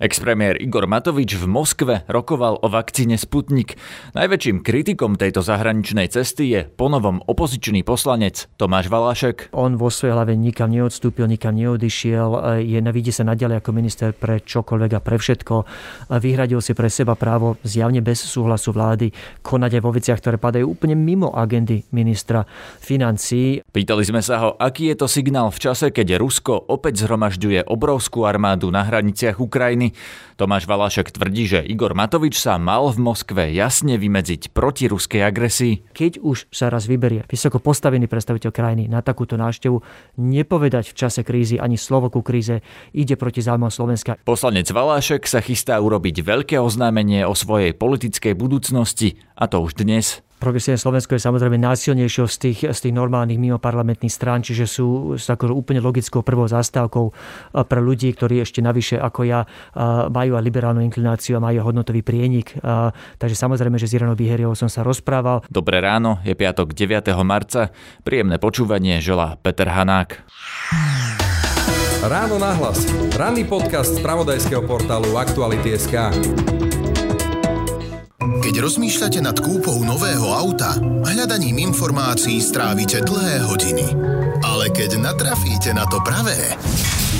Expremiér Igor Matovič v Moskve rokoval o vakcíne Sputnik. Najväčším kritikom tejto zahraničnej cesty je ponovom opozičný poslanec Tomáš Valašek. On vo svojej hlave nikam neodstúpil, nikam neodišiel, je, vidí sa naďalej ako minister pre čokoľvek a pre všetko. Vyhradil si pre seba právo zjavne bez súhlasu vlády konať aj vo veciach, ktoré padajú úplne mimo agendy ministra financí. Pýtali sme sa ho, aký je to signál v čase, keď Rusko opäť zhromažďuje obrovskú armádu na hraniciach Ukrajiny Tomáš Valašek tvrdí, že Igor Matovič sa mal v Moskve jasne vymedziť proti ruskej agresii. Keď už sa raz vyberie vysoko postavený predstaviteľ krajiny na takúto návštevu, nepovedať v čase krízy ani slovo ku kríze, ide proti záujmom Slovenska. Poslanec Valášek sa chystá urobiť veľké oznámenie o svojej politickej budúcnosti, a to už dnes. Progresívne Slovensko je samozrejme najsilnejšou z tých, z tých normálnych mimoparlamentných strán, čiže sú, sú ako úplne logickou prvou zastávkou eh, pre ľudí, ktorí ešte navyše ako ja eh, majú aj liberálnu inklináciu a majú hodnotový prienik. Eh, takže samozrejme, že s Iranou Biheriou som sa rozprával. Dobré ráno, je piatok 9. marca. Príjemné počúvanie želá Peter Hanák. Ráno nahlas. Ranný podcast z pravodajského portálu Aktuality.sk. Keď rozmýšľate nad kúpou nového auta, hľadaním informácií strávite dlhé hodiny. Ale keď natrafíte na to pravé,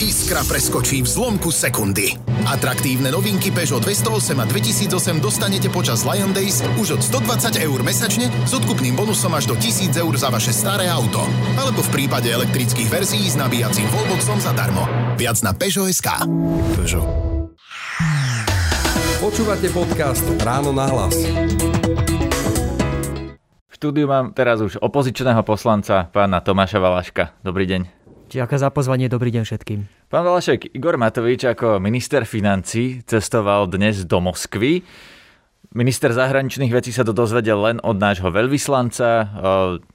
iskra preskočí v zlomku sekundy. Atraktívne novinky Peugeot 208 a 2008 dostanete počas Lion Days už od 120 eur mesačne s odkupným bonusom až do 1000 eur za vaše staré auto. Alebo v prípade elektrických verzií s nabíjacím wallboxom zadarmo. Viac na Peugeot.sk. Peugeot. Počúvate podcast Ráno na hlas. V štúdiu mám teraz už opozičného poslanca, pána Tomáša Valaška. Dobrý deň. Ďakujem za pozvanie, dobrý deň všetkým. Pán Valašek, Igor Matovič ako minister financí cestoval dnes do Moskvy. Minister zahraničných vecí sa to dozvedel len od nášho veľvyslanca.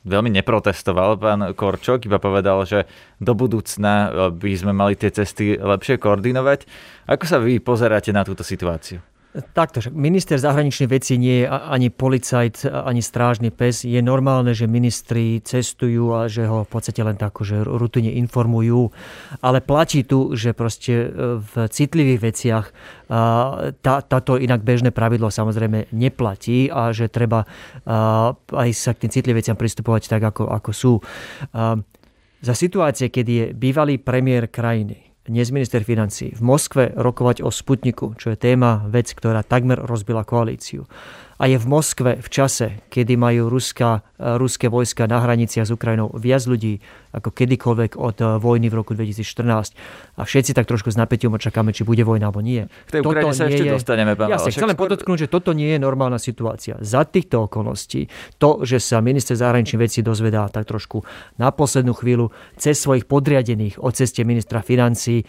Veľmi neprotestoval pán Korčok, iba povedal, že do budúcna by sme mali tie cesty lepšie koordinovať. Ako sa vy pozeráte na túto situáciu? Takto, minister zahraničných vecí nie je ani policajt, ani strážny pes. Je normálne, že ministri cestujú a že ho v podstate len tak, že rutine informujú. Ale platí tu, že proste e, v citlivých veciach tá, táto inak bežné pravidlo samozrejme neplatí a že treba aj sa k tým citlivým veciam pristupovať tak, ako, ako sú. Za situácie, kedy je bývalý premiér krajiny, dnes minister financí, v Moskve rokovať o Sputniku, čo je téma, vec, ktorá takmer rozbila koalíciu a je v Moskve v čase, kedy majú Ruska, e, ruské vojska na hraniciach s Ukrajinou viac ľudí ako kedykoľvek od e, vojny v roku 2014. A všetci tak trošku s napätím očakáme, či bude vojna alebo nie. K tej Ukrajine sa ešte je... dostaneme, pán Jasne, chcem skôr... podotknúť, že toto nie je normálna situácia. Za týchto okolností to, že sa minister zahraničných vecí dozvedá tak trošku na poslednú chvíľu cez svojich podriadených o ceste ministra financí e,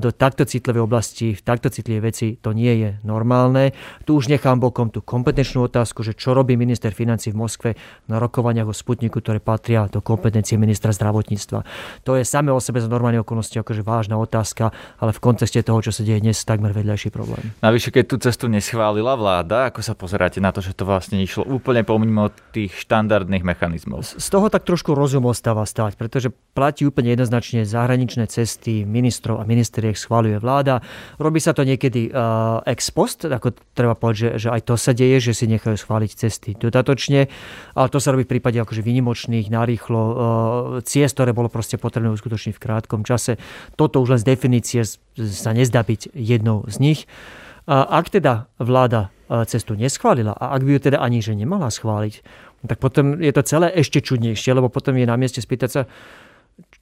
do takto citlivej oblasti, v takto citlivej veci, to nie je normálne. Tu už nechám bokom tú kompetenciu kompetenčnú otázku, že čo robí minister financí v Moskve na rokovaniach o Sputniku, ktoré patria do kompetencie ministra zdravotníctva. To je samé o sebe za normálne okolnosti akože vážna otázka, ale v kontexte toho, čo sa deje dnes, takmer vedľajší problém. Navyše, keď tú cestu neschválila vláda, ako sa pozeráte na to, že to vlastne išlo úplne pomimo tých štandardných mechanizmov? Z toho tak trošku rozum ostáva stať, pretože platí úplne jednoznačne zahraničné cesty ministrov a ministeriek schváluje vláda. Robí sa to niekedy uh, ex post, ako treba povedať, že, že aj to sa deje, že si nechajú schváliť cesty dodatočne, ale to sa robí v prípade akože vynimočných, narýchlo e, ciest, ktoré bolo proste potrebné uskutočniť v krátkom čase. Toto už len z definície sa nezdá byť jednou z nich. Ak teda vláda e, cestu neschválila a ak by ju teda ani že nemala schváliť, tak potom je to celé ešte čudnejšie, lebo potom je na mieste spýtať sa,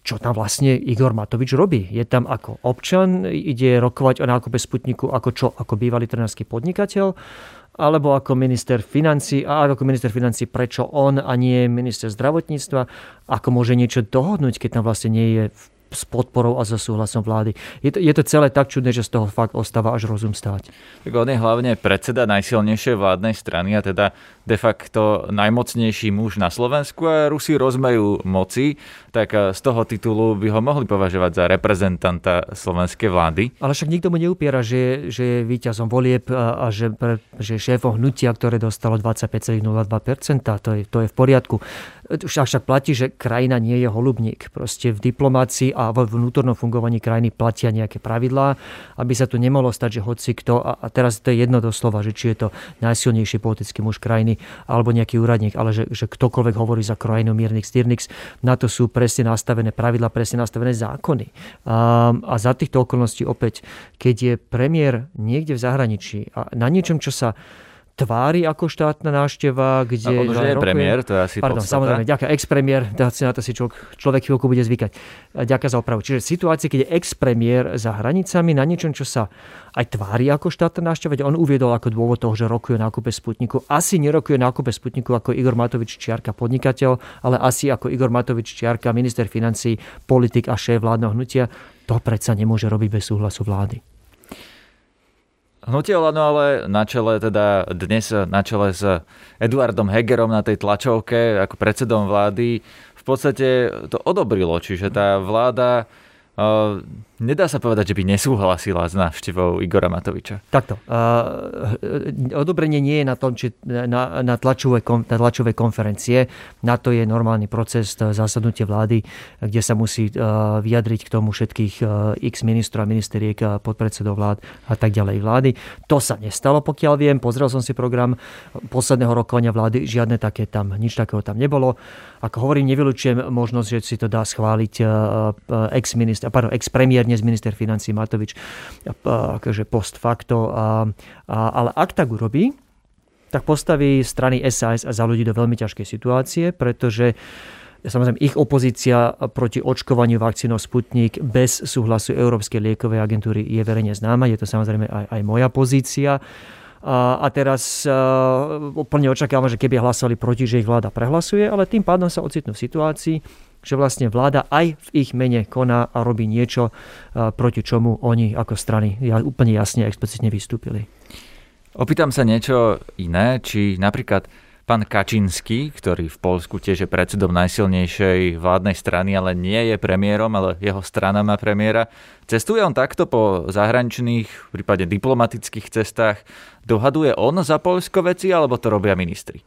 čo tam vlastne Igor Matovič robí. Je tam ako občan, ide rokovať o nákupe Sputniku ako čo? Ako bývalý trenerský podnikateľ? Alebo ako minister financí a ako minister financí prečo on a nie minister zdravotníctva, ako môže niečo dohodnúť, keď tam vlastne nie je s podporou a so súhlasom vlády. Je to, je to celé tak čudné, že z toho fakt ostáva až rozum stáť. Tak on je hlavne predseda najsilnejšej vládnej strany a teda de facto najmocnejší muž na Slovensku a Rusi rozmajú moci, tak eh, z toho titulu by ho mohli považovať za reprezentanta slovenskej vlády. Ale však nikto mu neupiera, že, že je víťazom volieb a, a že, že šéfom hnutia, ktoré dostalo 25,02%, to je, to je v poriadku. však, však platí, že krajina nie je holubník. Proste v diplomácii a vo vnútornom fungovaní krajiny platia nejaké pravidlá, aby sa tu nemohlo stať, že hoci kto, a, a teraz to je jedno doslova, že či je to najsilnejší politický muž krajiny alebo nejaký úradník, ale že, že ktokoľvek hovorí za krajinu miernych styrnix, na to sú presne nastavené pravidlá, presne nastavené zákony. A, a za týchto okolností opäť, keď je premiér niekde v zahraničí a na niečom, čo sa tvári ako štátna návšteva, kde... A on už je rokuje... premiér, to je asi Pardon, podstata. samozrejme, ďaká ex-premiér, na to si človek, človek chvíľku bude zvykať. Ďaká za opravu. Čiže situácie, keď je ex-premiér za hranicami na niečom, čo sa aj tvári ako štátna návšteva, on uviedol ako dôvod toho, že rokuje na nákupe Sputniku. Asi nerokuje na Sputniku ako Igor Matovič Čiarka, podnikateľ, ale asi ako Igor Matovič Čiarka, minister financí, politik a šéf vládneho hnutia. To predsa nemôže robiť bez súhlasu vlády. Hnutie Olano ale na čele teda dnes na čele s Eduardom Hegerom na tej tlačovke ako predsedom vlády v podstate to odobrilo, čiže tá vláda Nedá sa povedať, že by nesúhlasila s návštevou Igora Matoviča. Takto. Uh, odobrenie nie je na tom, či na, na, tlačové, na tlačové konferencie. Na to je normálny proces zasadnutie vlády, kde sa musí uh, vyjadriť k tomu všetkých uh, x ministrov a ministeriek, uh, podpredsedov vlád a tak ďalej vlády. To sa nestalo, pokiaľ viem. Pozrel som si program posledného rokovania vlády. Žiadne také tam, nič takého tam nebolo. Ako hovorím, nevylučujem možnosť, že si to dá schváliť uh, ex-minister, ex-premiér, dnes minister financí Matovič, akože post facto. Ale ak tak urobí, tak postaví strany SAS a za ľudí do veľmi ťažkej situácie, pretože Samozrejme, ich opozícia proti očkovaniu vakcínou Sputnik bez súhlasu Európskej liekovej agentúry je verejne známa. Je to samozrejme aj, aj moja pozícia. A, a teraz úplne očakávam, že keby hlasovali proti, že ich vláda prehlasuje, ale tým pádom sa ocitnú v situácii, že vlastne vláda aj v ich mene koná a robí niečo, proti čomu oni ako strany úplne jasne a explicitne vystúpili. Opýtam sa niečo iné, či napríklad pán Kačínsky, ktorý v Polsku tiež je predsedom najsilnejšej vládnej strany, ale nie je premiérom, ale jeho strana má premiéra. Cestuje on takto po zahraničných, prípadne diplomatických cestách Dohaduje on za Polsko veci, alebo to robia ministri?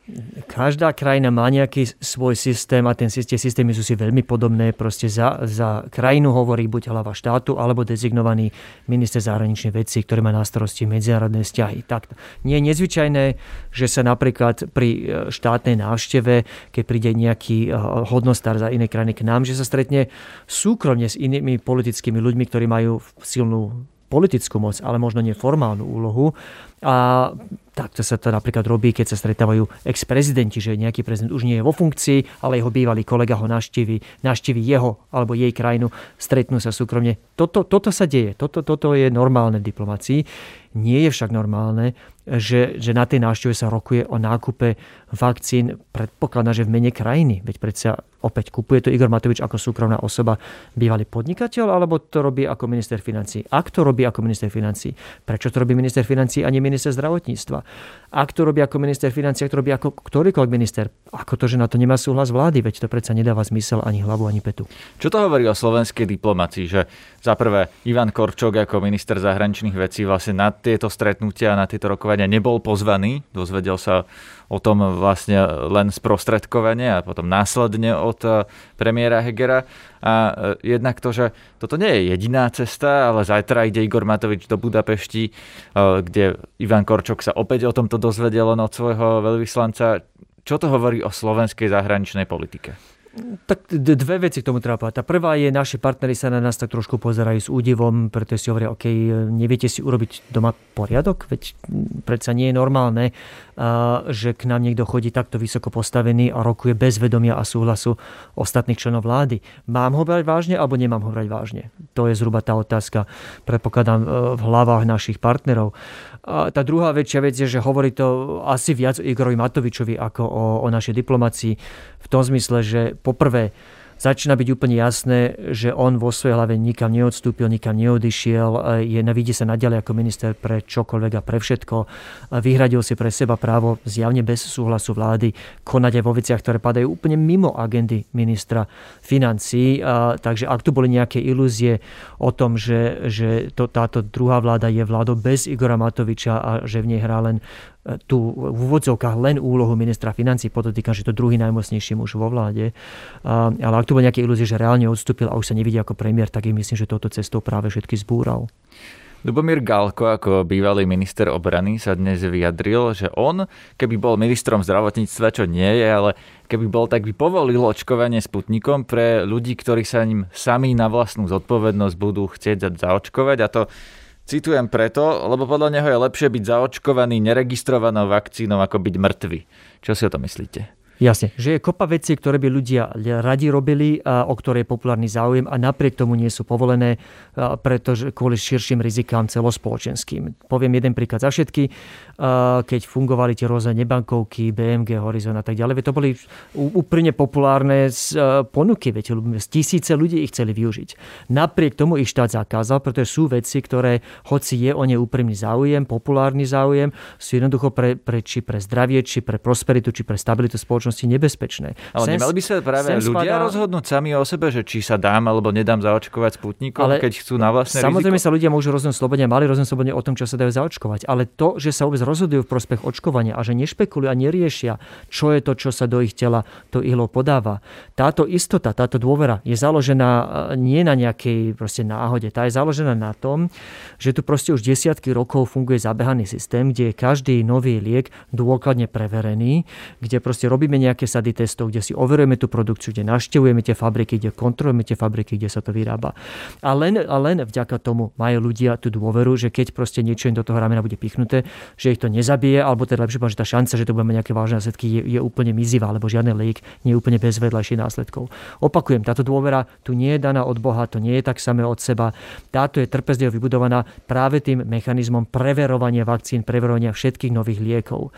Každá krajina má nejaký svoj systém a ten, tie systémy sú si veľmi podobné. Proste za, za krajinu hovorí buď hlava štátu, alebo dezignovaný minister zahraničných vecí, ktorý má na starosti medzinárodné vzťahy. Tak, nie je nezvyčajné, že sa napríklad pri e, štátnej návšteve, keď príde nejaký e, hodnostár za iné krajiny k nám, že sa stretne súkromne s inými politickými ľuďmi, ktorí majú silnú politickú moc, ale možno neformálnu úlohu. A takto sa to napríklad robí, keď sa stretávajú ex-prezidenti, že nejaký prezident už nie je vo funkcii, ale jeho bývalý kolega ho naštívi, naštívi jeho alebo jej krajinu, stretnú sa súkromne. Toto, toto sa deje, toto, toto je normálne v diplomácii. Nie je však normálne, že, že na tej návšteve sa rokuje o nákupe vakcín, predpokladá, že v mene krajiny. Veď predsa opäť kupuje to Igor Matovič ako súkromná osoba, bývalý podnikateľ, alebo to robí ako minister financí. Ak to robí ako minister financí, prečo to robí minister financí a nie minister zdravotníctva? Ak to robí ako minister financí, ak to robí ako ktorýkoľvek minister, ako to, že na to nemá súhlas vlády, veď to predsa nedáva zmysel ani hlavu, ani petu. Čo to hovorí o slovenskej diplomácii, že za prvé Ivan Korčok ako minister zahraničných vecí vlastne na tieto stretnutia, na tieto rokovania nebol pozvaný, dozvedel sa o tom vlastne len sprostredkovanie a potom následne od eh, premiéra Hegera. A eh, jednak to, že toto nie je jediná cesta, ale zajtra ide Igor Matovič do Budapešti, eh, kde Ivan Korčok sa opäť o tomto dozvedel od svojho veľvyslanca. Čo to hovorí o slovenskej zahraničnej politike? Tak dve veci k tomu treba povedať. Tá prvá je, naši partneri sa na nás tak trošku pozerajú s údivom, pretože si hovoria, OK, neviete si urobiť doma poriadok, veď predsa nie je normálne, že k nám niekto chodí takto vysoko postavený a rokuje bez vedomia a súhlasu ostatných členov vlády. Mám ho brať vážne alebo nemám ho brať vážne? To je zhruba tá otázka, predpokladám, e, v hlavách našich partnerov. A tá druhá väčšia vec je, že hovorí to asi viac o Igorovi Matovičovi ako o, o našej diplomácii v tom zmysle, že poprvé začína byť úplne jasné, že on vo svojej hlave nikam neodstúpil, nikam neodišiel, je, vidí sa naďalej ako minister pre čokoľvek a pre všetko. Vyhradil si pre seba právo zjavne bez súhlasu vlády konať aj vo veciach, ktoré padajú úplne mimo agendy ministra financí. A, takže ak tu boli nejaké ilúzie o tom, že, že to, táto druhá vláda je vládou bez Igora Matoviča a že v nej hrá len tú v úvodzovkách len úlohu ministra financí, podotýkam, že to druhý najmocnejší muž vo vláde. Ale ak tu bol nejaké ilúzie, že reálne odstúpil a už sa nevidí ako premiér, tak im myslím, že touto cestou práve všetky zbúral. Lubomír Galko ako bývalý minister obrany sa dnes vyjadril, že on, keby bol ministrom zdravotníctva, čo nie je, ale keby bol, tak by povolil očkovanie Sputnikom pre ľudí, ktorí sa ním sami na vlastnú zodpovednosť budú chcieť zaočkovať a to Citujem preto, lebo podľa neho je lepšie byť zaočkovaný neregistrovanou vakcínou, ako byť mŕtvy. Čo si o to myslíte? Jasne, že je kopa vecí, ktoré by ľudia radi robili, a o ktoré je populárny záujem a napriek tomu nie sú povolené, pretože kvôli širším rizikám celospoločenským. Poviem jeden príklad za všetky. Keď fungovali tie rôzne nebankovky, BMG, Horizon a tak ďalej, to boli úplne populárne ponuky, viete, tisíce ľudí ich chceli využiť. Napriek tomu ich štát zakázal, pretože sú veci, ktoré, hoci je o ne úprimný záujem, populárny záujem, sú jednoducho pre, pre, či pre zdravie, či pre prosperitu, či pre stabilitu spoločnosti spoločnosti nebezpečné. Ale Sem, nemali by sa práve ľudia spadá... rozhodnúť sami o sebe, že či sa dám alebo nedám zaočkovať sputnikom, ale keď chcú na vlastné Samozrejme riziko? sa ľudia môžu rozhodnúť slobodne, mali rozhodnúť slobodne o tom, čo sa dajú zaočkovať. Ale to, že sa vôbec rozhodujú v prospech očkovania a že nešpekulujú a neriešia, čo je to, čo sa do ich tela, to ihlo podáva. Táto istota, táto dôvera je založená e, nie na nejakej proste náhode. Tá je založená na tom, že tu proste už desiatky rokov funguje zabehaný systém, kde je každý nový liek dôkladne preverený, kde proste robíme robíme nejaké sady testov, kde si overujeme tú produkciu, kde naštevujeme tie fabriky, kde kontrolujeme tie fabriky, kde sa to vyrába. A len, a len vďaka tomu majú ľudia tú dôveru, že keď proste niečo im do toho ramena bude pichnuté, že ich to nezabije, alebo teda lepšie že tá šanca, že to budeme nejaké vážne následky, je, je úplne mizivá, alebo žiadny liek nie je úplne bez vedľajších následkov. Opakujem, táto dôvera tu nie je daná od Boha, to nie je tak samé od seba. Táto je trpezlivo vybudovaná práve tým mechanizmom preverovania vakcín, preverovania všetkých nových liekov.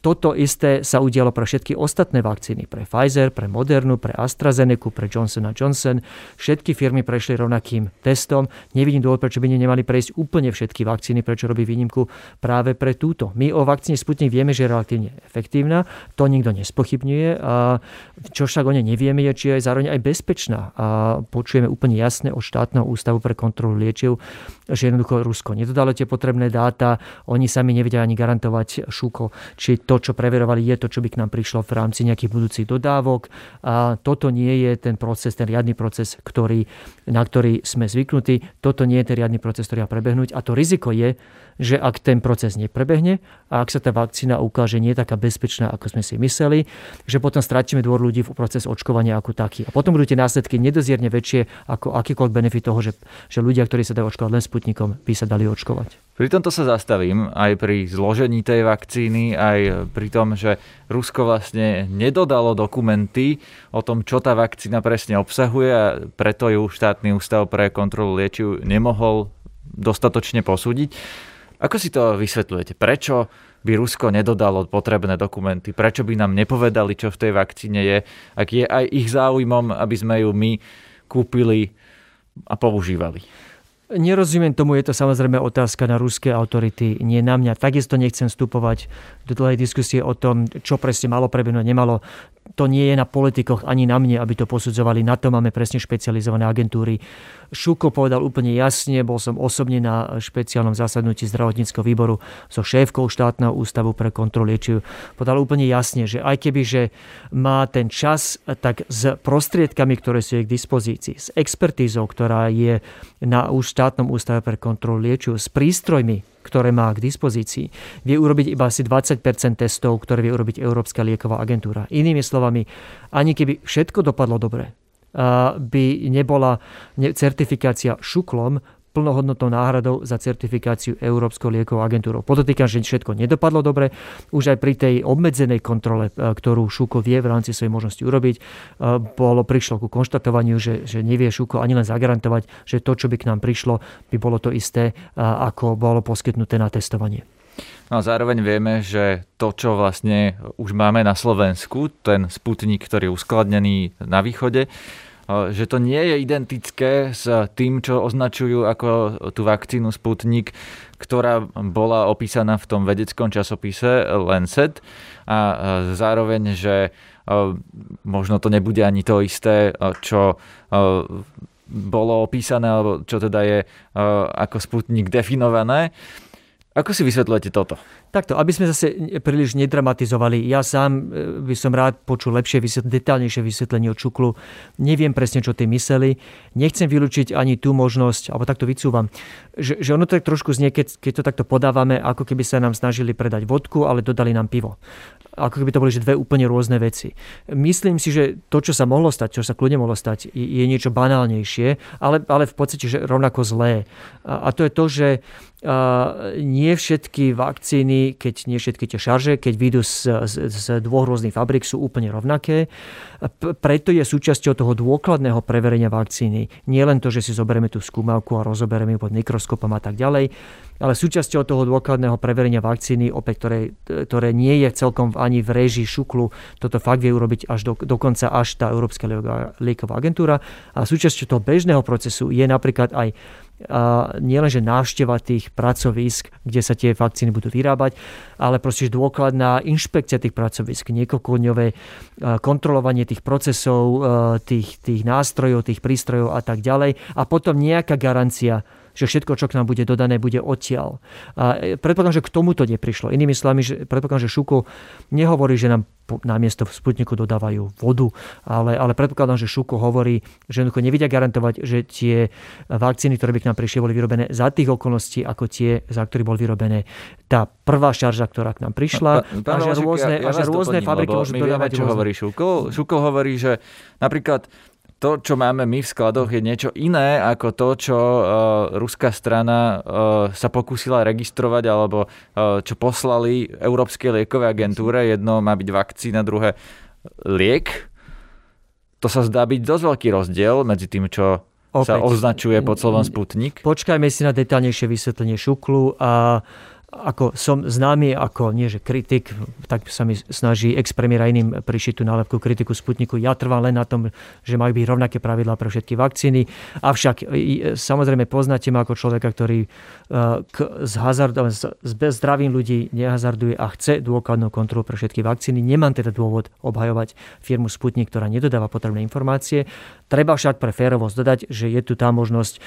Toto isté sa udialo pre všetky ostatné vakcíny. Pre Pfizer, pre Modernu, pre AstraZeneca, pre Johnson Johnson. Všetky firmy prešli rovnakým testom. Nevidím dôvod, prečo by nemali prejsť úplne všetky vakcíny, prečo robí výnimku práve pre túto. My o vakcíne Sputnik vieme, že je relatívne efektívna. To nikto nespochybňuje. A čo však o nej nevieme, je, či je zároveň aj bezpečná. A počujeme úplne jasne od štátneho ústavu pre kontrolu liečiv, že jednoducho Rusko nedodalo tie potrebné dáta, oni sami nevedia ani garantovať šúko, či to, čo preverovali, je to, čo by k nám prišlo v rámci nejakých budúcich dodávok. A toto nie je ten proces, ten riadny proces, ktorý, na ktorý sme zvyknutí. Toto nie je ten riadny proces, ktorý má prebehnúť. A to riziko je, že ak ten proces neprebehne a ak sa tá vakcína ukáže nie taká bezpečná, ako sme si mysleli, že potom stratíme dôvod ľudí v proces očkovania ako taký. A potom budú tie následky nedozierne väčšie ako akýkoľvek benefit toho, že, že ľudia, ktorí sa dajú očkovať len Sputnikom, by sa dali očkovať. Pri tomto sa zastavím aj pri zložení tej vakcíny, aj pri tom, že Rusko vlastne nedodalo dokumenty o tom, čo tá vakcína presne obsahuje a preto ju štátny ústav pre kontrolu liečiv nemohol dostatočne posúdiť. Ako si to vysvetľujete? Prečo by Rusko nedodalo potrebné dokumenty? Prečo by nám nepovedali, čo v tej vakcíne je? Ak je aj ich záujmom, aby sme ju my kúpili a používali? Nerozumiem tomu, je to samozrejme otázka na ruské autority, nie na mňa. Takisto nechcem vstupovať do dlhej diskusie o tom, čo presne malo prebehnúť, nemalo to nie je na politikoch ani na mne, aby to posudzovali. Na to máme presne špecializované agentúry. Šuko povedal úplne jasne, bol som osobne na špeciálnom zasadnutí zdravotníckého výboru so šéfkou štátneho ústavu pre kontrolu liečiv. Povedal úplne jasne, že aj keby, že má ten čas, tak s prostriedkami, ktoré sú k dispozícii, s expertízou, ktorá je na štátnom ústave pre kontrolu liečiv, s prístrojmi, ktoré má k dispozícii, vie urobiť iba asi 20% testov, ktoré vie urobiť Európska lieková agentúra. Inými slovami, ani keby všetko dopadlo dobre, by nebola certifikácia šuklom, plnohodnotnou náhradou za certifikáciu Európskou liekovou agentúrou. Podotýkam, že všetko nedopadlo dobre. Už aj pri tej obmedzenej kontrole, e, ktorú Šuko vie v rámci svojej možnosti urobiť, e, bolo, prišlo ku konštatovaniu, že, že nevie Šuko ani len zagarantovať, že to, čo by k nám prišlo, by bolo to isté, e, ako bolo poskytnuté na testovanie. No a zároveň vieme, že to, čo vlastne už máme na Slovensku, ten sputnik, ktorý je uskladnený na východe, že to nie je identické s tým, čo označujú ako tú vakcínu Sputnik, ktorá bola opísaná v tom vedeckom časopise Lancet a zároveň, že možno to nebude ani to isté, čo bolo opísané, alebo čo teda je ako Sputnik definované. Ako si vysvetľujete toto? Takto, aby sme zase príliš nedramatizovali, ja sám e, by som rád počul lepšie, detálnejšie vysvetlenie od Čuklu. Neviem presne, čo tým mysleli. Nechcem vylúčiť ani tú možnosť, alebo takto vycúvam, že, že ono tak trošku znie, keď, keď to takto podávame, ako keby sa nám snažili predať vodku, ale dodali nám pivo ako keby to boli že dve úplne rôzne veci. Myslím si, že to, čo sa mohlo stať, čo sa kľudne mohlo stať, je niečo banálnejšie, ale, ale v podstate že rovnako zlé. A, a to je to, že nie všetky vakcíny, keď nie všetky tie šarže, keď vyjdú z, z, z dvoch rôznych fabrik, sú úplne rovnaké. Preto je súčasťou toho dôkladného preverenia vakcíny nie len to, že si zoberieme tú skúmavku a rozoberieme ju pod mikroskopom a tak ďalej, ale súčasťou toho dôkladného preverenia vakcíny, opäť, ktoré, ktoré nie je celkom ani v režii šuklu, toto fakt vie urobiť až do, dokonca až tá Európska lieková agentúra. A súčasťou toho bežného procesu je napríklad aj nielenže návšteva tých pracovisk, kde sa tie vakcíny budú vyrábať, ale proste dôkladná inšpekcia tých pracovisk, niekoľkodňové kontrolovanie tých procesov, tých, tých nástrojov, tých prístrojov a tak ďalej. A potom nejaká garancia že všetko, čo k nám bude dodané, bude odtiaľ. A predpokladám, že k tomuto neprišlo. Inými slovami, že predpokladám, že Šuko nehovorí, že nám namiesto Sputniku dodávajú vodu, ale, ale predpokladám, že Šuko hovorí, že jednoducho nevidia garantovať, že tie vakcíny, ktoré by k nám prišli, boli vyrobené za tých okolností, ako tie, za ktorých boli vyrobené tá prvá šarža, ktorá k nám prišla. No, pán, a že rôzne, ja, ja a že rôzne fabriky môžu dodávať čo rôzne. hovorí Šuko. Šuko hovorí, že napríklad to, čo máme my v skladoch, je niečo iné ako to, čo uh, ruská strana uh, sa pokúsila registrovať alebo uh, čo poslali Európskej liekovej agentúre. Jedno má byť vakcína, druhé liek. To sa zdá byť dosť veľký rozdiel medzi tým, čo Opäť. sa označuje pod slovom Sputnik. Počkajme si na detálnejšie vysvetlenie šuklu a ako som známy ako, nie že kritik, tak sa mi snaží ex-premiéra iným prišiť tú nálepku kritiku Sputniku. Ja trvám len na tom, že majú byť rovnaké pravidlá pre všetky vakcíny. Avšak samozrejme poznáte ma ako človeka, ktorý e, k, hazardom, s zdravím ľudí nehazarduje a chce dôkladnú kontrolu pre všetky vakcíny. Nemám teda dôvod obhajovať firmu Sputnik, ktorá nedodáva potrebné informácie. Treba však pre férovosť dodať, že je tu tá možnosť, e,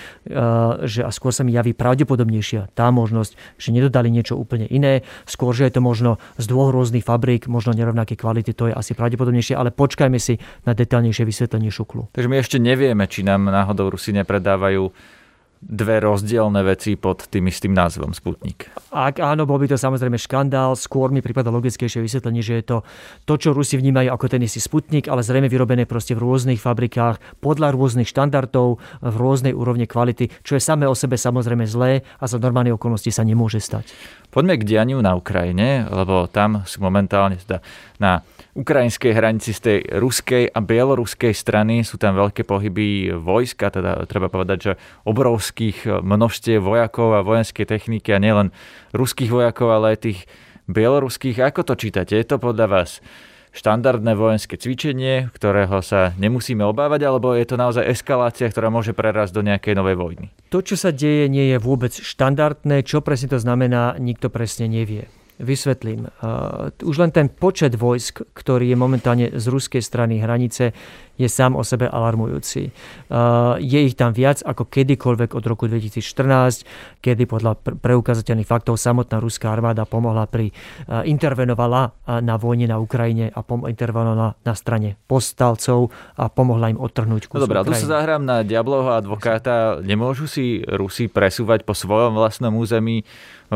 že a skôr sa mi javí pravdepodobnejšia tá možnosť, že nedodali niečo úplne iné. Skôr, že je to možno z dvoch rôznych fabrík, možno nerovnaké kvality, to je asi pravdepodobnejšie, ale počkajme si na detaľnejšie vysvetlenie šuklu. Takže my ešte nevieme, či nám náhodou Rusi nepredávajú dve rozdielne veci pod tým istým názvom Sputnik. Ak áno, bol by to samozrejme škandál. Skôr mi prípada logickejšie vysvetlenie, že je to to, čo Rusi vnímajú ako ten istý Sputnik, ale zrejme vyrobené proste v rôznych fabrikách, podľa rôznych štandardov, v rôznej úrovne kvality, čo je samé o sebe samozrejme zlé a za normálne okolnosti sa nemôže stať. Poďme k dianiu na Ukrajine, lebo tam sú momentálne teda na ukrajinskej hranici z tej ruskej a bieloruskej strany sú tam veľké pohyby vojska, teda treba povedať, že obrovských množstiev vojakov a vojenskej techniky a nielen ruských vojakov, ale aj tých bieloruských. Ako to čítate? Je to podľa vás štandardné vojenské cvičenie, ktorého sa nemusíme obávať, alebo je to naozaj eskalácia, ktorá môže prerásť do nejakej novej vojny? To, čo sa deje, nie je vôbec štandardné. Čo presne to znamená, nikto presne nevie. Vysvetlím. Už len ten počet vojsk, ktorý je momentálne z ruskej strany hranice, je sám o sebe alarmujúci. Je ich tam viac ako kedykoľvek od roku 2014, kedy podľa preukazateľných faktov samotná ruská armáda pomohla pri, intervenovala na vojne na Ukrajine a intervenovala na strane postalcov a pomohla im odtrhnúť kus No dobré, tu sa zahrám na diablovho advokáta. Nemôžu si Rusi presúvať po svojom vlastnom území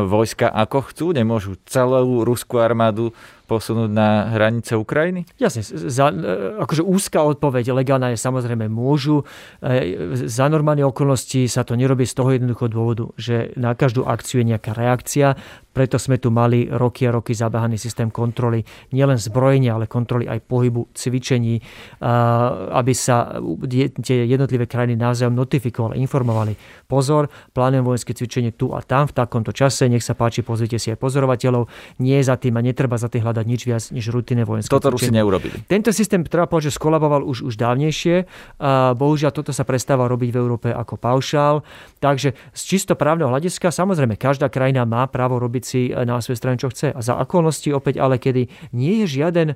vojska ako chcú? Nemôžu celú ruskú armádu posunúť na hranice Ukrajiny? Jasne, za, e, akože úzka odpoveď legálna je samozrejme môžu. E, za normálne okolnosti sa to nerobí z toho jednoduchého dôvodu, že na každú akciu je nejaká reakcia, preto sme tu mali roky a roky zabehaný systém kontroly, nielen zbrojenia, ale kontroly aj pohybu, cvičení, aby sa tie jednotlivé krajiny navzájom notifikovali, informovali. Pozor, plánujem vojenské cvičenie tu a tam v takomto čase, nech sa páči, pozrite si aj pozorovateľov. Nie za tým a netreba za tým hľadať nič viac než rutinné vojenské Toto Rusi neurobili. Tento systém, treba povedať, že skolaboval už, už dávnejšie. A bohužiaľ, toto sa prestáva robiť v Európe ako paušál. Takže z čisto právneho hľadiska, samozrejme, každá krajina má právo robiť si na svojej strane, čo chce. A za okolnosti opäť, ale kedy nie je žiaden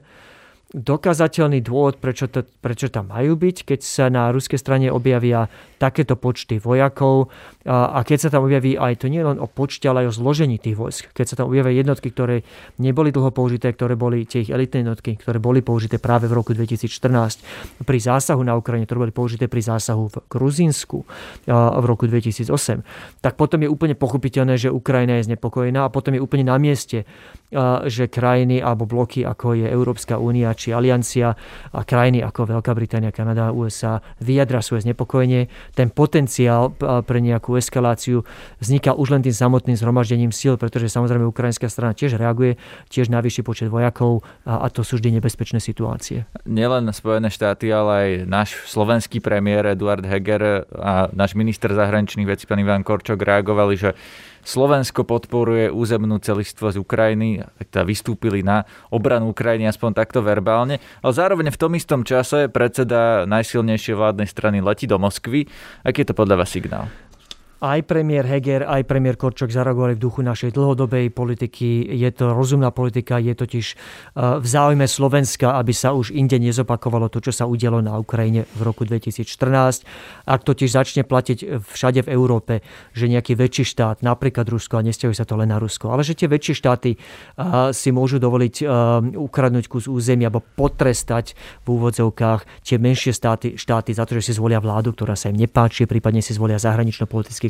dokazateľný dôvod, prečo, to, prečo tam majú byť, keď sa na ruskej strane objavia takéto počty vojakov a, a keď sa tam objaví aj to nie len o počte, ale aj o zložení tých vojsk. Keď sa tam objavia jednotky, ktoré neboli dlho použité, ktoré boli tie ich elitné jednotky, ktoré boli použité práve v roku 2014 pri zásahu na Ukrajine, ktoré boli použité pri zásahu v Gruzínsku v roku 2008, tak potom je úplne pochopiteľné, že Ukrajina je znepokojená a potom je úplne na mieste, že krajiny alebo bloky, ako je Európska únia či aliancia a krajiny ako Veľká Británia, Kanada, USA vyjadra svoje znepokojenie. Ten potenciál pre nejakú eskaláciu vzniká už len tým samotným zhromaždením síl, pretože samozrejme ukrajinská strana tiež reaguje, tiež na vyšší počet vojakov a, a to sú vždy nebezpečné situácie. Nielen Spojené štáty, ale aj náš slovenský premiér Eduard Heger a náš minister zahraničných vecí pán Ivan Korčok reagovali, že Slovensko podporuje územnú celistvosť Ukrajiny, teda vystúpili na obranu Ukrajiny aspoň takto verbálne, ale zároveň v tom istom čase predseda najsilnejšej vládnej strany letí do Moskvy. Aký je to podľa vás signál? Aj premiér Heger, aj premiér Korčok zareagovali v duchu našej dlhodobej politiky. Je to rozumná politika, je totiž e, v záujme Slovenska, aby sa už inde nezopakovalo to, čo sa udialo na Ukrajine v roku 2014. Ak totiž začne platiť všade v Európe, že nejaký väčší štát, napríklad Rusko, a nestiajú sa to len na Rusko, ale že tie väčšie štáty e, si môžu dovoliť e, ukradnúť kus územia alebo potrestať v úvodzovkách tie menšie štáty, štáty za to, že si zvolia vládu, ktorá sa im nepáči, prípadne si zvolia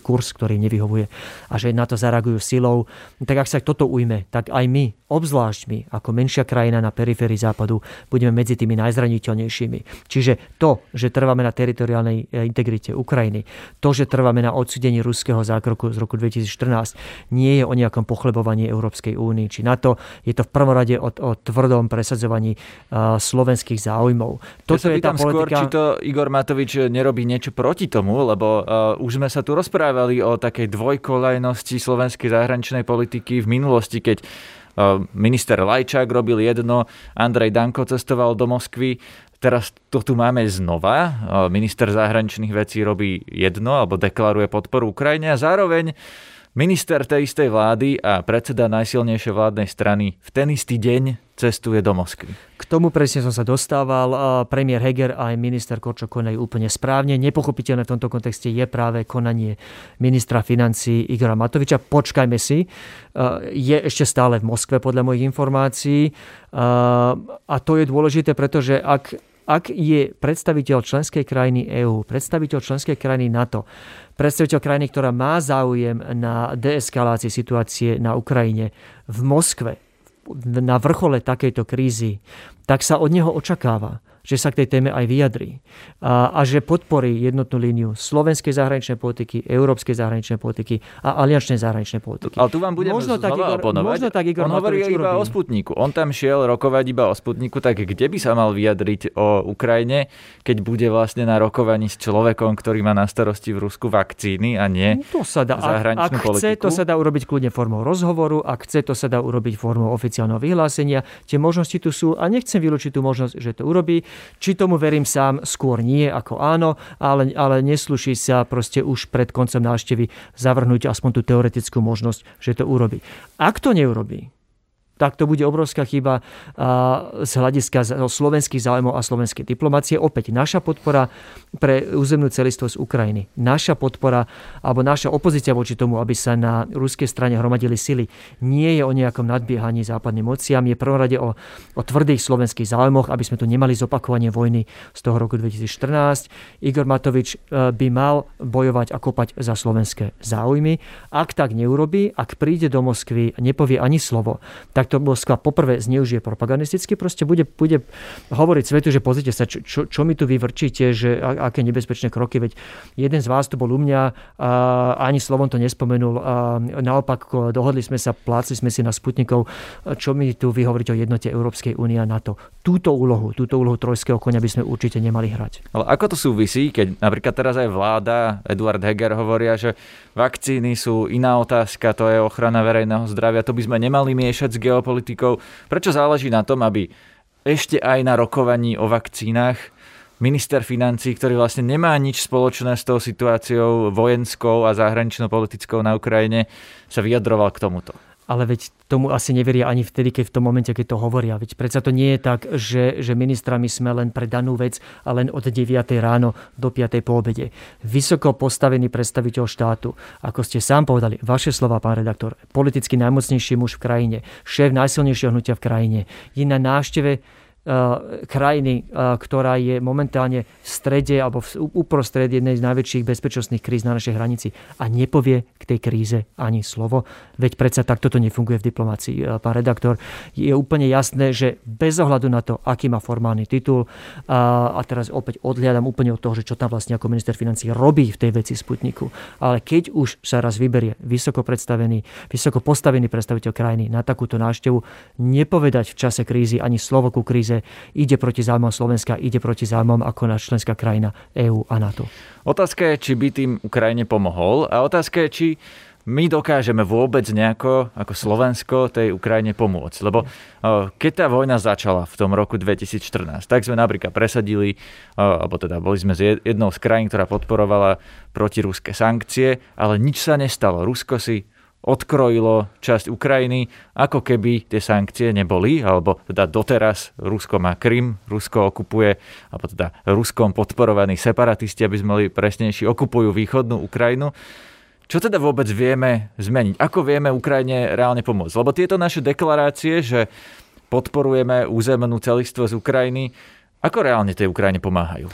kurz, ktorý nevyhovuje a že na to zareagujú silou. Tak ak sa toto ujme, tak aj my, obzvlášť my, ako menšia krajina na periférii západu, budeme medzi tými najzraniteľnejšími. Čiže to, že trváme na teritoriálnej e, integrite Ukrajiny, to, že trváme na odsudení ruského zákroku z roku 2014, nie je o nejakom pochlebovaní Európskej únii či NATO. Je to v prvom rade o, o tvrdom presadzovaní uh, slovenských záujmov. Toto ja je tá politika... skôr, či to Igor Matovič nerobí niečo proti tomu, lebo uh, už sme sa tu rozprávali rozprávali o takej dvojkolajnosti slovenskej zahraničnej politiky v minulosti, keď e, minister Lajčák robil jedno, Andrej Danko cestoval do Moskvy, teraz to tu máme znova. E, minister zahraničných vecí robí jedno alebo deklaruje podporu Ukrajine a zároveň Minister tej istej vlády a predseda najsilnejšej vládnej strany v ten istý deň cestuje do Moskvy. K tomu presne som sa dostával. Premiér Heger a aj minister Korčok konajú úplne správne. Nepochopiteľné v tomto kontexte je práve konanie ministra financí Igora Matoviča. Počkajme si. Je ešte stále v Moskve podľa mojich informácií. A to je dôležité, pretože ak ak je predstaviteľ členskej krajiny EÚ, predstaviteľ členskej krajiny NATO, predstaviteľ krajiny, ktorá má záujem na deeskalácii situácie na Ukrajine v Moskve, na vrchole takejto krízy, tak sa od neho očakáva, že sa k tej téme aj vyjadrí a, a že podporí jednotnú líniu slovenskej zahraničnej politiky, európskej zahraničnej politiky a aliančnej zahraničnej politiky. Ale tu vám budem možno tak Igor, oponovať. Možno tak Igor On hovorí iba o Sputniku. On tam šiel rokovať iba o Sputniku, tak kde by sa mal vyjadriť o Ukrajine, keď bude vlastne na rokovaní s človekom, ktorý má na starosti v Rusku vakcíny a nie to sa dá, zahraničnú ak, ak chce, to sa dá urobiť kľudne formou rozhovoru, ak chce, to sa dá urobiť formou oficiálneho vyhlásenia. Tie možnosti tu sú a nechcem vylúčiť tú možnosť, že to urobí. Či tomu verím sám, skôr nie ako áno, ale, ale nesluší sa proste už pred koncom návštevy zavrhnúť aspoň tú teoretickú možnosť, že to urobí. Ak to neurobí, tak to bude obrovská chyba z hľadiska slovenských záujmov a slovenskej diplomácie. Opäť naša podpora pre územnú celistvosť Ukrajiny. Naša podpora alebo naša opozícia voči tomu, aby sa na ruskej strane hromadili sily, nie je o nejakom nadbiehaní západným mociam. Je prvom rade o, o tvrdých slovenských záujmoch, aby sme tu nemali zopakovanie vojny z toho roku 2014. Igor Matovič e, by mal bojovať a kopať za slovenské záujmy. Ak tak neurobí, ak príde do Moskvy a nepovie ani slovo, tak to Moskva poprvé zneužije propagandisticky, proste bude, bude hovoriť svetu, že pozrite sa, čo, čo, čo mi tu vyvrčíte, že aké nebezpečné kroky, veď jeden z vás tu bol u mňa, a ani slovom to nespomenul, a naopak dohodli sme sa, plácli sme si na Sputnikov, čo mi tu vy o jednote Európskej únie a NATO. Túto úlohu, túto úlohu trojského konia by sme určite nemali hrať. Ale ako to súvisí, keď napríklad teraz aj vláda, Eduard Heger hovoria, že vakcíny sú iná otázka, to je ochrana verejného zdravia, to by sme nemali miešať s geopolitikou. Prečo záleží na tom, aby ešte aj na rokovaní o vakcínach minister financí, ktorý vlastne nemá nič spoločné s tou situáciou vojenskou a zahranično-politickou na Ukrajine, sa vyjadroval k tomuto ale veď tomu asi neveria ani vtedy, keď v tom momente, keď to hovoria. Veď predsa to nie je tak, že, že ministrami sme len pre danú vec a len od 9. ráno do 5. po obede. Vysoko postavený predstaviteľ štátu, ako ste sám povedali, vaše slova, pán redaktor, politicky najmocnejší muž v krajine, šéf najsilnejšieho hnutia v krajine, je na návšteve krajiny, eh, ktorá je momentálne v strede alebo v uprostred jednej z najväčších bezpečnostných kríz na našej hranici a nepovie k tej kríze ani slovo. Veď predsa takto to nefunguje v diplomácii. Eh, pán redaktor, je úplne jasné, že bez ohľadu na to, aký má formálny titul, a, teraz opäť odhľadám úplne od toho, že čo tam vlastne ako minister financí robí v tej veci Sputniku. Ale keď už sa raz vyberie vysoko predstavený, vysoko postavený predstaviteľ krajiny na takúto návštevu, nepovedať v čase krízy ani slovo ku kríze kríze ide proti záujmom Slovenska, ide proti záujmom ako na členská krajina EÚ a NATO. Otázka je, či by tým Ukrajine pomohol a otázka je, či my dokážeme vôbec nejako ako Slovensko tej Ukrajine pomôcť. Lebo keď tá vojna začala v tom roku 2014, tak sme napríklad presadili, alebo teda boli sme jednou z krajín, ktorá podporovala protiruské sankcie, ale nič sa nestalo. Rusko si odkrojilo časť Ukrajiny, ako keby tie sankcie neboli, alebo teda doteraz Rusko má Krym, Rusko okupuje, alebo teda Ruskom podporovaní separatisti, aby sme boli presnejší, okupujú východnú Ukrajinu. Čo teda vôbec vieme zmeniť? Ako vieme Ukrajine reálne pomôcť? Lebo tieto naše deklarácie, že podporujeme územnú celistvo z Ukrajiny, ako reálne tej Ukrajine pomáhajú?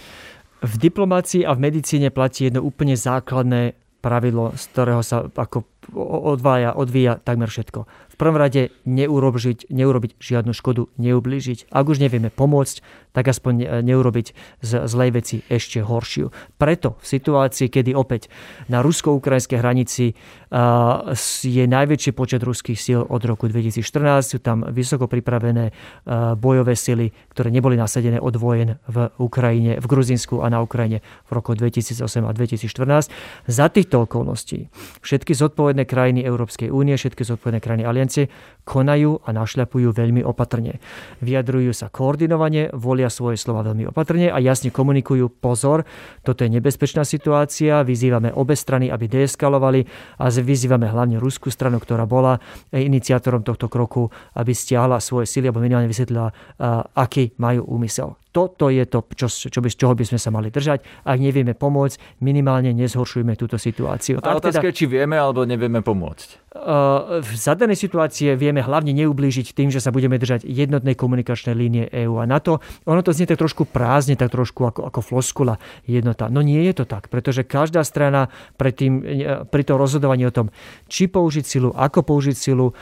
V diplomácii a v medicíne platí jedno úplne základné pravidlo, z ktorého sa ako odvája, odvíja takmer všetko prvom rade neurobiť, neurobiť žiadnu škodu, neublížiť. Ak už nevieme pomôcť, tak aspoň neurobiť z zlej veci ešte horšiu. Preto v situácii, kedy opäť na rusko-ukrajinskej hranici je najväčší počet ruských síl od roku 2014, sú tam vysoko pripravené bojové sily, ktoré neboli nasadené od vojen v Ukrajine, v Gruzinsku a na Ukrajine v roku 2008 a 2014. Za týchto okolností všetky zodpovedné krajiny Európskej únie, všetky zodpovedné krajiny aliancie konajú a našľapujú veľmi opatrne. Vyjadrujú sa koordinovane, volia svoje slova veľmi opatrne a jasne komunikujú. Pozor, toto je nebezpečná situácia, vyzývame obe strany, aby deeskalovali a vyzývame hlavne ruskú stranu, ktorá bola iniciátorom tohto kroku, aby stiahla svoje sily alebo minimálne vysvetlila, aký majú úmysel toto je to, čo, čo by, čoho by sme sa mali držať. Ak nevieme pomôcť, minimálne nezhoršujme túto situáciu. A otázka teda, či vieme alebo nevieme pomôcť. Uh, v zadanej situácii vieme hlavne neublížiť tým, že sa budeme držať jednotnej komunikačnej línie EÚ a NATO. Ono to znie tak trošku prázdne, tak trošku ako, ako floskula jednota. No nie je to tak, pretože každá strana pri, tým, pri tom rozhodovaní o tom, či použiť silu, ako použiť silu,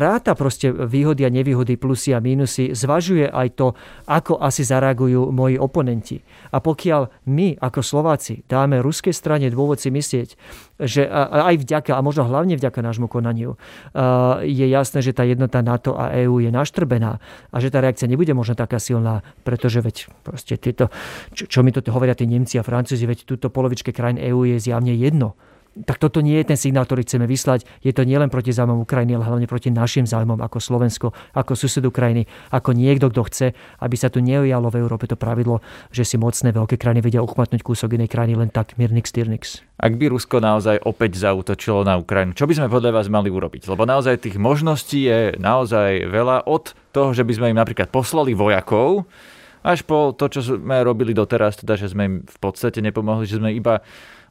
ráta proste výhody a nevýhody, plusy a mínusy, zvažuje aj to, ako asi zareagujú moji oponenti. A pokiaľ my ako Slováci dáme ruskej strane dôvod si myslieť, že aj vďaka, a možno hlavne vďaka nášmu konaniu, je jasné, že tá jednota NATO a EÚ je naštrbená a že tá reakcia nebude možno taká silná, pretože veď proste tieto, čo, čo mi to hovoria tí Nemci a Francúzi, veď túto polovičke krajín EÚ je zjavne jedno tak toto nie je ten signál, ktorý chceme vyslať. Je to nielen proti záujmom Ukrajiny, ale hlavne proti našim záujmom ako Slovensko, ako sused Ukrajiny, ako niekto, kto chce, aby sa tu neujalo v Európe to pravidlo, že si mocné veľké krajiny vedia uchmatnúť kúsok inej krajiny len tak mirnix tyrnix. Ak by Rusko naozaj opäť zautočilo na Ukrajinu, čo by sme podľa vás mali urobiť? Lebo naozaj tých možností je naozaj veľa od toho, že by sme im napríklad poslali vojakov, až po to, čo sme robili doteraz, teda, že sme im v podstate nepomohli, že sme iba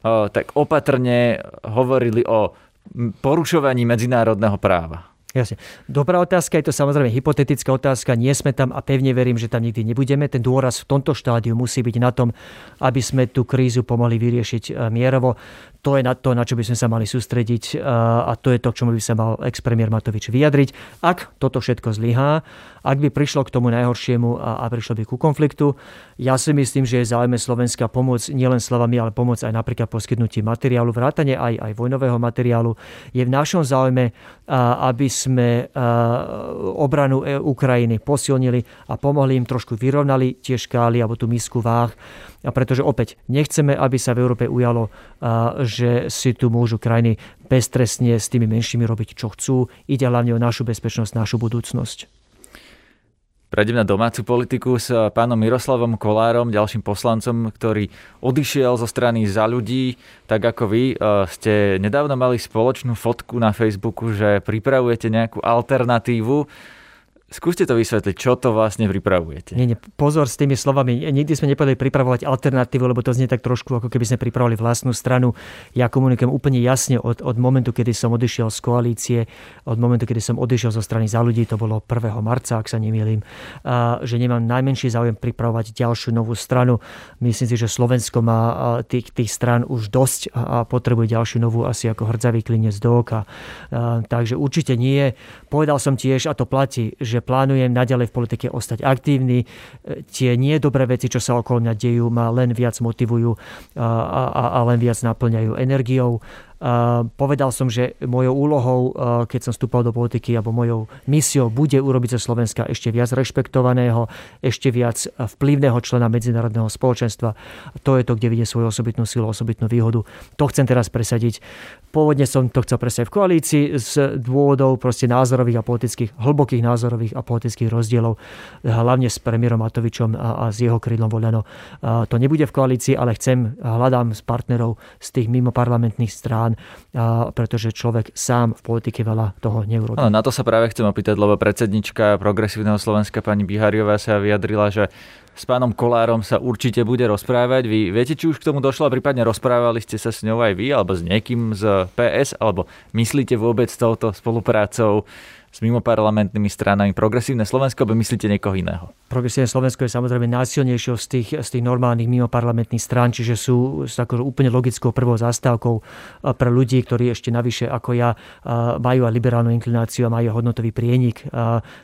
tak opatrne hovorili o porušovaní medzinárodného práva. Jasne. Dobrá otázka, je to samozrejme hypotetická otázka, nie sme tam a pevne verím, že tam nikdy nebudeme. Ten dôraz v tomto štádiu musí byť na tom, aby sme tú krízu pomohli vyriešiť e, mierovo. To je na to, na čo by sme sa mali sústrediť e, a to je to, k čomu by sa mal ex-premiér Matovič vyjadriť. Ak toto všetko zlyhá, ak by prišlo k tomu najhoršiemu a prišlo by ku konfliktu. Ja si myslím, že je záujme Slovenska pomôcť nielen slovami, ale pomôcť aj napríklad poskytnutí materiálu, vrátane aj, aj vojnového materiálu. Je v našom záujme, aby sme obranu e, Ukrajiny posilnili a pomohli im trošku vyrovnali tie škály alebo tú misku váh. A pretože opäť nechceme, aby sa v Európe ujalo, že si tu môžu krajiny beztrestne s tými menšími robiť, čo chcú. Ide hlavne o našu bezpečnosť, našu budúcnosť. Prejdem na domácu politiku s pánom Miroslavom Kolárom, ďalším poslancom, ktorý odišiel zo strany za ľudí, tak ako vy. E, ste nedávno mali spoločnú fotku na Facebooku, že pripravujete nejakú alternatívu Skúste to vysvetliť, čo to vlastne pripravujete. Nie, nie, pozor s tými slovami. Nikdy sme nepovedali pripravovať alternatívu, lebo to znie tak trošku, ako keby sme pripravovali vlastnú stranu. Ja komunikujem úplne jasne od, od momentu, kedy som odišiel z koalície, od momentu, kedy som odišiel zo strany za ľudí, to bolo 1. marca, ak sa nemýlim, že nemám najmenší záujem pripravovať ďalšiu novú stranu. Myslím si, že Slovensko má tých, tých stran už dosť a potrebuje ďalšiu novú asi ako hrdzavý klinec do oka. Takže určite nie. Povedal som tiež, a to platí, že plánujem naďalej v politike ostať aktívny. E, tie nie dobré veci, čo sa okolo mňa dejú, ma len viac motivujú a, a, a len viac naplňajú energiou. Povedal som, že mojou úlohou, keď som vstúpal do politiky, alebo mojou misiou bude urobiť zo Slovenska ešte viac rešpektovaného, ešte viac vplyvného člena medzinárodného spoločenstva. To je to, kde vidie svoju osobitnú silu, osobitnú výhodu. To chcem teraz presadiť. Pôvodne som to chcel presadiť v koalícii z dôvodov proste názorových a politických, hlbokých názorových a politických rozdielov, hlavne s premiérom Matovičom a, a s jeho krídlom Voľano. To nebude v koalícii, ale chcem, hľadám s partnerov z tých mimoparlamentných strán strán, pretože človek sám v politike veľa toho neurobí. No, na to sa práve chcem opýtať, lebo predsednička Progresívneho Slovenska pani Bihariová sa vyjadrila, že s pánom Kolárom sa určite bude rozprávať. Vy viete, či už k tomu došlo a prípadne rozprávali ste sa s ňou aj vy, alebo s niekým z PS, alebo myslíte vôbec touto spoluprácou s mimoparlamentnými stranami Progresívne Slovensko, alebo myslíte niekoho iného? Progresívne Slovensko je samozrejme najsilnejšou z tých, z tých normálnych mimoparlamentných strán, čiže sú, sú ako úplne logickou prvou zastávkou pre ľudí, ktorí ešte navyše ako ja majú aj liberálnu inklináciu a majú hodnotový prienik.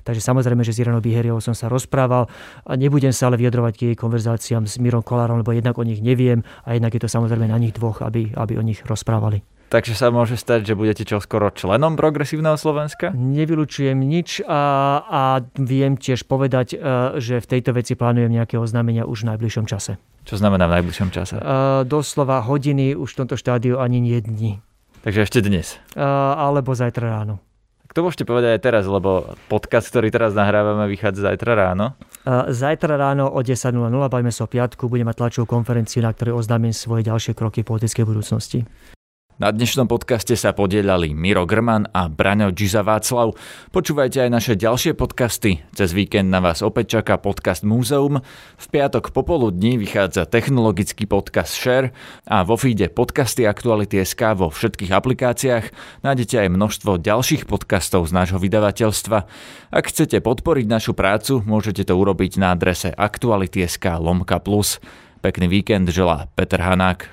Takže samozrejme, že s Iranou Biheriou som sa rozprával nebudem sa ale vyjadrovať k jej konverzáciám s Mirom Kolárom, lebo jednak o nich neviem a jednak je to samozrejme na nich dvoch, aby, aby o nich rozprávali. Takže sa môže stať, že budete čoskoro členom Progresívneho Slovenska? Nevylučujem nič a, a viem tiež povedať, e, že v tejto veci plánujem nejaké oznámenia už v najbližšom čase. Čo znamená v najbližšom čase? Uh, doslova hodiny, už v tomto štádiu ani nie dní. Takže ešte dnes? Uh, alebo zajtra ráno. To môžete povedať aj teraz, lebo podcast, ktorý teraz nahrávame, vychádza zajtra ráno. Zajtra ráno o 10.00, bavíme sa o piatku, budeme mať tlačovú konferenciu, na ktorej oznámim svoje ďalšie kroky v politickej budúcnosti. Na dnešnom podcaste sa podielali Miro Grman a Braňo Džiza Václav. Počúvajte aj naše ďalšie podcasty. Cez víkend na vás opäť čaká podcast Múzeum. V piatok popoludní vychádza technologický podcast Share a vo feede podcasty Aktuality.sk vo všetkých aplikáciách nájdete aj množstvo ďalších podcastov z nášho vydavateľstva. Ak chcete podporiť našu prácu, môžete to urobiť na adrese Aktuality.sk lomka plus. Pekný víkend želá Peter Hanák.